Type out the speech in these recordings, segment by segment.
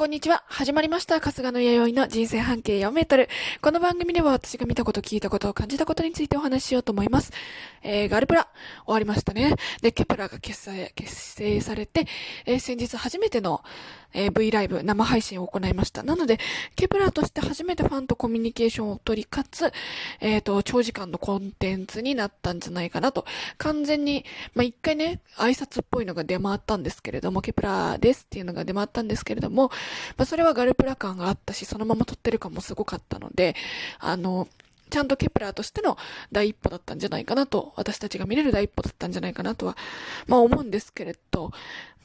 こんにちは。始まりました。春日の弥生の人生半径4メートル。この番組では私が見たこと、聞いたこと、感じたことについてお話ししようと思います。えー、ガルプラ、終わりましたね。で、 Kep1er が結成、結成されて、えー、先日初めての、えー、V LIVE、生配信を行いました。なので、 Kep1er として初めてファンとコミュニケーションを取り、かつ、えっ、ー、と、長時間のコンテンツになったんじゃないかなと。完全に、まあ、一回ね、挨拶っぽいのが出回ったんですけれども、 Kep1er ですっていうのが出回ったんですけれども、まあ、それはガルプラ感があったし、そのまま撮ってる感もすごかったので、あの、ちゃんと Kep1er としての第一歩だったんじゃないかなと、私たちが見れる第一歩だったんじゃないかなとは、まあ思うんですけれど、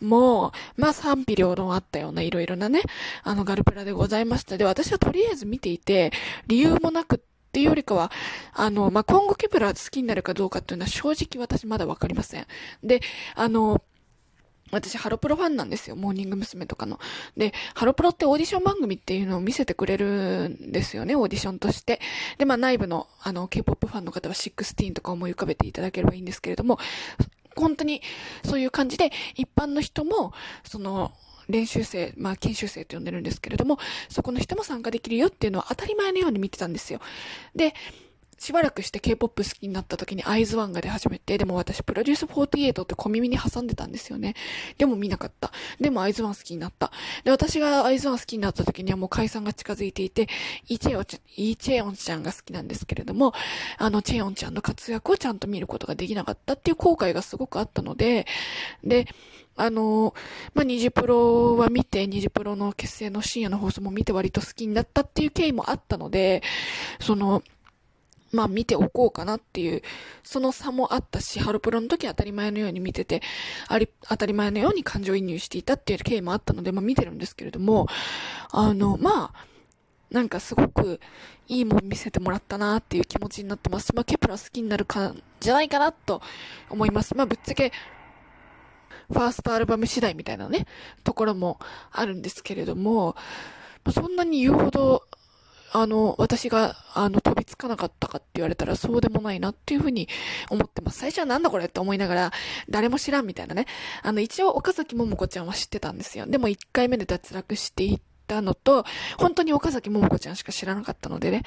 もう、まあ賛否両論あったようないろいろなね、あのガルプラでございました。で、私はとりあえず見ていて、理由もなくっていうよりかは、あの、まあ、今後 Kep1er 好きになるかどうかっていうのは正直私まだわかりません。で、あの、私、ハロプロファンなんですよ。モーニング娘。とかの。で、ハロプロってオーディション番組っていうのを見せてくれるんですよね、オーディションとして。で、まあ内部の、あの、K-POP ファンの方は16とか思い浮かべていただければいいんですけれども、本当にそういう感じで、一般の人も、その、練習生、まあ研修生と呼んでるんですけれども、そこの人も参加できるよっていうのは当たり前のように見てたんですよ。で、しばらくして K-POP 好きになった時にアイズワンが出始めて、でも私プロデュース48って小耳に挟んでたんですよね。でも見なかった。でもアイズワン好きになった。で、私がアイズワン好きになった時にはもう解散が近づいていて、イチェオンちゃん、イチェオンちゃんが好きなんですけれども、あの、チェヨンちゃんの活躍をちゃんと見ることができなかったっていう後悔がすごくあったので、で、あの、まあ、ニジプロは見て、ニジプロの結成の深夜の放送も見て割と好きになったっていう経緯もあったので、その、まあ見ておこうかなっていう、その差もあったし、ハロプロの時当たり前のように見てて、あり、当たり前のように感情移入していたっていう経緯もあったので、まあ見てるんですけれども、あの、まあ、なんかすごくいいもん見せてもらったなっていう気持ちになってます。まあ、ケプラ好きになるか、じゃないかなと思います。まあ、ぶっちゃけ、ファーストアルバム次第みたいなね、ところもあるんですけれども、そんなに言うほどあの、私が、あの、飛びつかなかったかって言われたらそうでもないなっていうふうに思ってます。最初はなんだこれって思いながら、誰も知らんみたいなね。あの、一応岡崎桃子ちゃんは知ってたんですよ。でも1回目で脱落していったのと、本当に岡崎桃子ちゃんしか知らなかったのでね、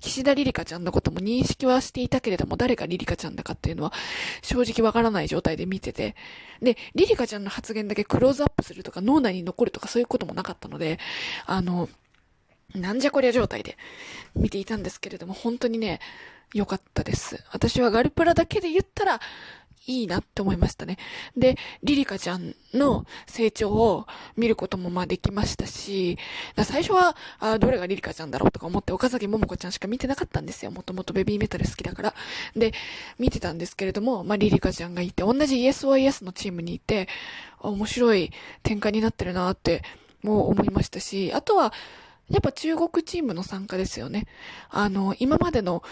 岸田リリカちゃんのことも認識はしていたけれども、誰がリリカちゃんだかっていうのは正直わからない状態で見てて、で、リリカちゃんの発言だけクローズアップするとか脳内に残るとかそういうこともなかったので、あの、なんじゃこりゃ状態で見ていたんですけれども、本当にね、良かったです。私はガルプラだけで言ったら、いいなって思いましたね。で、リリカちゃんの成長を見ることもまあできましたし、最初は、あどれがリリカちゃんだろうとか思って岡崎桃子ちゃんしか見てなかったんですよ。もともとベビーメタル好きだから。で、見てたんですけれども、まあリリカちゃんがいて、同じ ESYS のチームにいて、面白い展開になってるなって、もう思いましたし、あとは、やっぱ中国チームの参加ですよね。あの、今までの、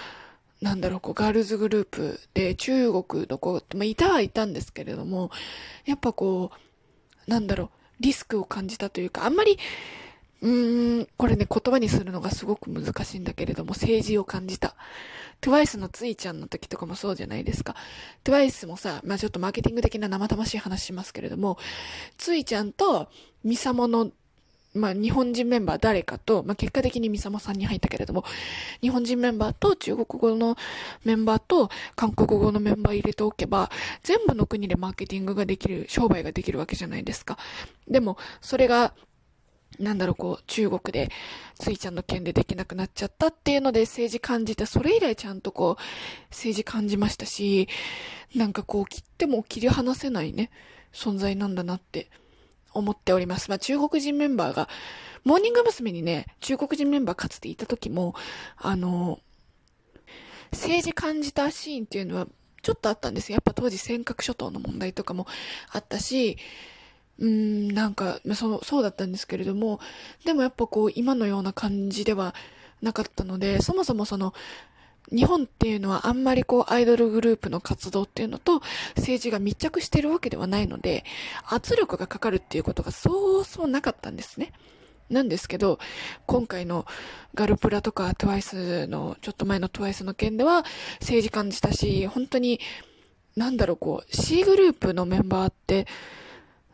なんだろう、こう、ガールズグループで中国の子、まあ、いたはいたんですけれども、やっぱこう、なんだろう、リスクを感じたというか、あんまり、うーん、これね、言葉にするのがすごく難しいんだけれども、政治を感じた。TWICE のついちゃんの時とかもそうじゃないですか。TWICE もさ、まあちょっとマーケティング的な生々しい話しますけれども、ついちゃんとミサモのまあ、日本人メンバー誰かと、まあ、結果的にミサモさんに入ったけれども、日本人メンバーと中国語のメンバーと韓国語のメンバー入れておけば、全部の国でマーケティングができる、商売ができるわけじゃないですか。でも、それが、なんだろう、こう、中国で、ついちゃんの件でできなくなっちゃったっていうので政治感じて、それ以来ちゃんとこう、政治感じましたし、なんかこう、切っても切り離せないね、存在なんだなって思っております。まあ、中国人メンバーが、モーニング娘。にね、中国人メンバーかつていた時も、あの、政治感じたシーンっていうのはちょっとあったんです。やっぱ当時尖閣諸島の問題とかもあったし、うん、なんか、そう、そうだったんですけれども、でもやっぱこう、今のような感じではなかったので、そもそもその、日本っていうのはあんまりこうアイドルグループの活動っていうのと政治が密着してるわけではないので圧力がかかるっていうことがそうそうなかったんですね。なんですけど、今回のガルプラとか TWICE の、ちょっと前の TWICE の件では政治感じたし、本当に、なんだろう、こう、C グループのメンバーって、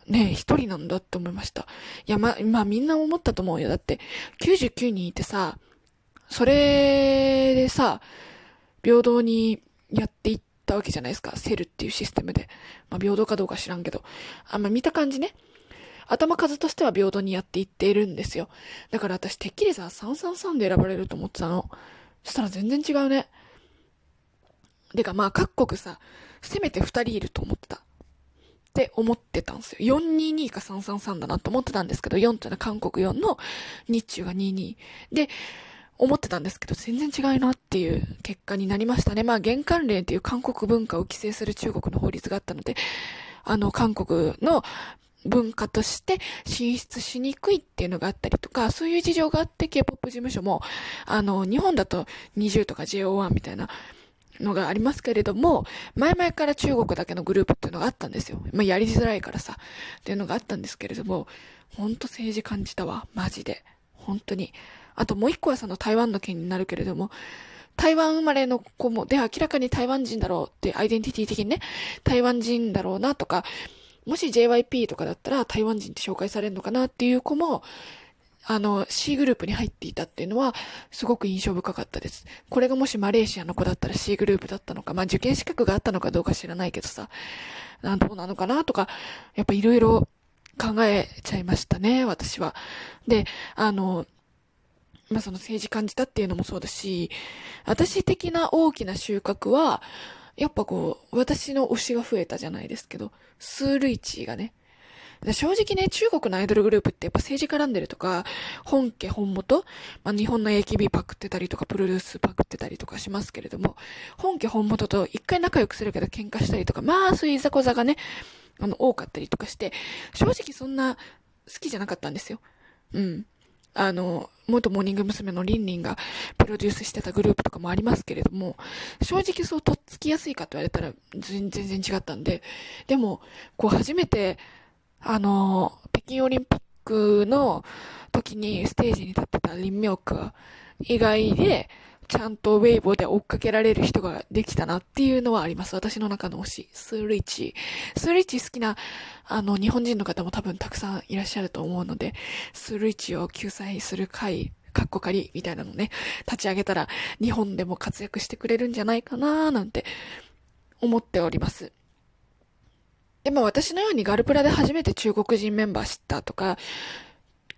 ね、一人なんだって思いました。いや、ま、まあみんな思ったと思うよ。だって、99人いてさ、それでさ、平等にやっていったわけじゃないですか。セルっていうシステムで。まあ平等かどうか知らんけど。あ、まあ見た感じね。頭数としては平等にやっていっているんですよ。だから私てっきりさ、333で選ばれると思ってたの。そしたら全然違うね。てかまあ各国さ、せめて2人いると思ってた。って思ってたんですよ。422か333だなと思ってたんですけど、4っていうのは韓国4の日中が22。で、思ってたんですけど、全然違いなっていう結果になりましたね。まあ、玄関令っていう韓国文化を規制する中国の法律があったので、あの、韓国の文化として進出しにくいっていうのがあったりとか、そういう事情があって K-POP 事務所も、あの、日本だと20とか JO1 みたいな、のがありますけれども、前々から中国だけのグループっていうのがあったんですよ。まあ、やりづらいからさ、っていうのがあったんですけれども、ほんと政治感じたわ。マジで。本当に。あともう一個はその台湾の件になるけれども、台湾生まれの子も、で、明らかに台湾人だろうって、アイデンティティ的にね、台湾人だろうなとか、もし JYP とかだったら台湾人って紹介されるのかなっていう子も、あの、C グループに入っていたっていうのは、すごく印象深かったです。これがもしマレーシアの子だったら C グループだったのか、まあ受験資格があったのかどうか知らないけどさ、どうなのかなとか、やっぱいろいろ考えちゃいましたね、私は。で、あの、まあその政治感じたっていうのもそうだし、私的な大きな収穫は、やっぱこう、私の推しが増えたじゃないですけど、スールイチがね、正直ね、中国のアイドルグループってやっぱ政治絡んでるとか、本家本元、まあ、日本の AKB パクってたりとか、プロデュースパクってたりとかしますけれども、本家本元と一回仲良くするけど喧嘩したりとか、まあそういういざこざがね、あの、多かったりとかして、正直そんな好きじゃなかったんですよ。うん。あの、元モーニング娘。のリンリンがプロデュースしてたグループとかもありますけれども、正直そうとっつきやすいかと言われたら全然違ったんで、でも、こう初めてあの、北京オリンピックの時にステージに立ってたリンミョーク以外で、ちゃんとウェイボーで追っかけられる人ができたなっていうのはあります。私の中の推し。スールイチ。スールイチ好きな、あの、日本人の方も多分たくさんいらっしゃると思うので、スールイチを救済する会、カッコ仮みたいなのね、立ち上げたら日本でも活躍してくれるんじゃないかなーなんて思っております。でも私のようにガルプラで初めて中国人メンバー知ったとか、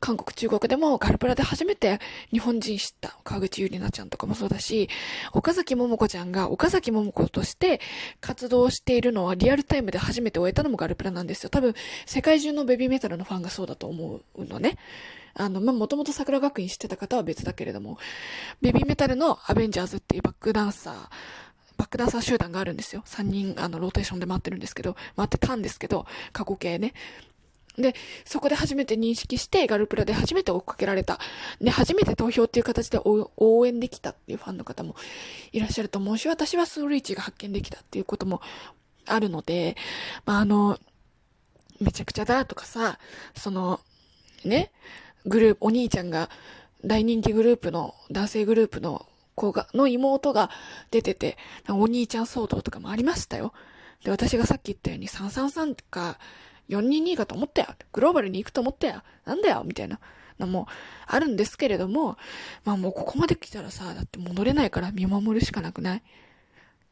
韓国、中国でもガルプラで初めて日本人知った川口ゆりなちゃんとかもそうだし、岡崎桃子ちゃんが岡崎桃子として活動しているのはリアルタイムで初めて終えたのもガルプラなんですよ。多分、世界中のベビーメタルのファンがそうだと思うのね。あの、まあ、もともと桜学院知ってた方は別だけれども、ベビーメタルのアベンジャーズっていうバックダンサー、バックダンサー集団があるんですよ。3人、あの、ローテーションで回ってるんですけど、回ってたんですけど、過去形ね。で、そこで初めて認識して、ガルプラで初めて追っかけられた。で、初めて投票っていう形で応援できたっていうファンの方もいらっしゃると思うし、私はスールイチが発見できたっていうこともあるので、まあ、あの、めちゃくちゃだとかさ、その、ね、グループ、お兄ちゃんが大人気グループの、男性グループの子が、の妹が出てて、お兄ちゃん騒動とかもありましたよ。で、私がさっき言ったように333か422かと思ったよ。グローバルに行くと思ったよ。なんだよみたいなのもあるんですけれども、まあもうここまで来たらさ、だって戻れないから見守るしかなくない？っ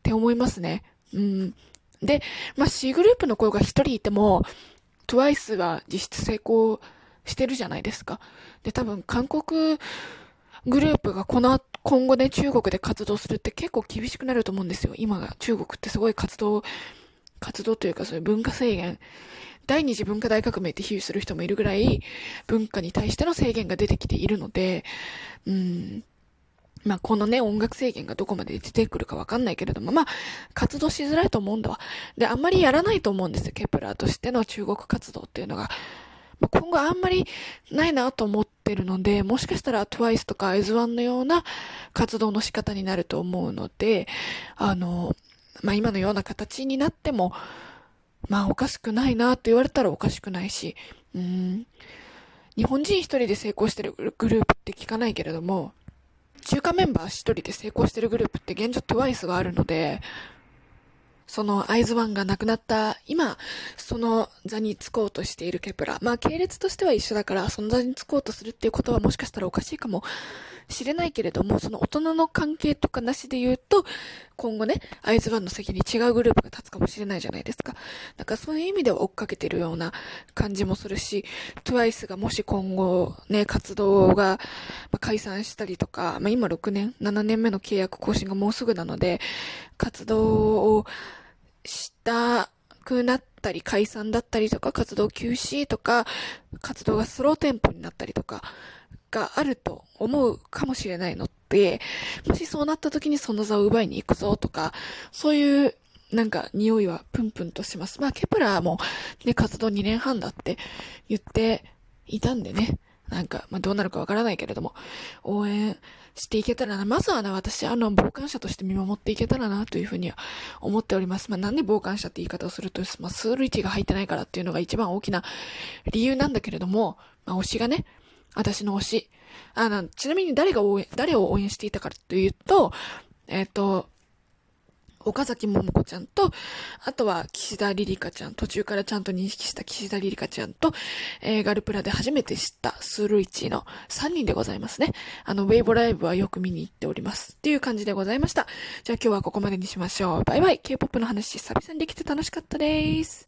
て思いますね。うん。で、まあ C グループの子が一人いても、TWICE は実質成功してるじゃないですか。で、多分韓国グループがこの今後ね、中国で活動するって結構厳しくなると思うんですよ。今が中国ってすごい活動、活動というかそういう文化制限、第二次文化大革命って比喩する人もいるぐらい、文化に対しての制限が出てきているので、うん、まあ、このね、音楽制限がどこまで出てくるかわかんないけれども、まあ、活動しづらいと思うんだわ。で、あんまりやらないと思うんですよ、ケプラーとしての中国活動っていうのが。まあ、今後あんまりないなと思ってるので、もしかしたら TWICE とか i z o n のような活動の仕方になると思うので、あの、まあ、今のような形になっても、まあ、おかしくないなって言われたらおかしくないし、うん、日本人一人で成功してるグループって聞かないけれども、中華メンバー一人で成功してるグループって現状 TWICE があるので、そのアイズワンが亡くなった今、その座につこうとしているケプラ。まあ系列としては一緒だから、その座につこうとするっていうことはもしかしたらおかしいかもしれないけれども、その大人の関係とかなしで言うと、今後ね、アイズワンの席に違うグループが立つかもしれないじゃないですか。だかそういう意味では追っかけてるような感じもするし、TWICE がもし今後ね、活動が解散したりとか、まあ今6年、7年目の契約更新がもうすぐなので、活動をしなくなったり、解散だったりとか、活動休止とか、活動がスローテンポになったりとか、があると思うかもしれないので、もしそうなった時にその座を奪いに行くぞとか、そういうなんか匂いはプンプンとします。まあ、 Kep1er もね、活動2年半だって言っていたんでね、なんか、まあ、どうなるかわからないけれども、応援していけたらな。まずはね、私、あの、傍観者として見守っていけたらな、というふうには思っております。まあ、なんで傍観者って言い方をすると、まあ、スール1が入ってないからっていうのが一番大きな理由なんだけれども、まあ、推しがね、私の推し。あの、ちなみに誰が応援、誰を応援していたかというと、えっ、ー、と、岡崎桃子ちゃんと、あとは岸田リリカちゃん、途中からちゃんと認識した岸田リリカちゃんと、えー、ガルプラで初めて知ったスールイチの3人でございますね。あの、ウェイボライブはよく見に行っております。っていう感じでございました。じゃあ今日はここまでにしましょう。バイバイ。K-POP の話久々にできて楽しかったです。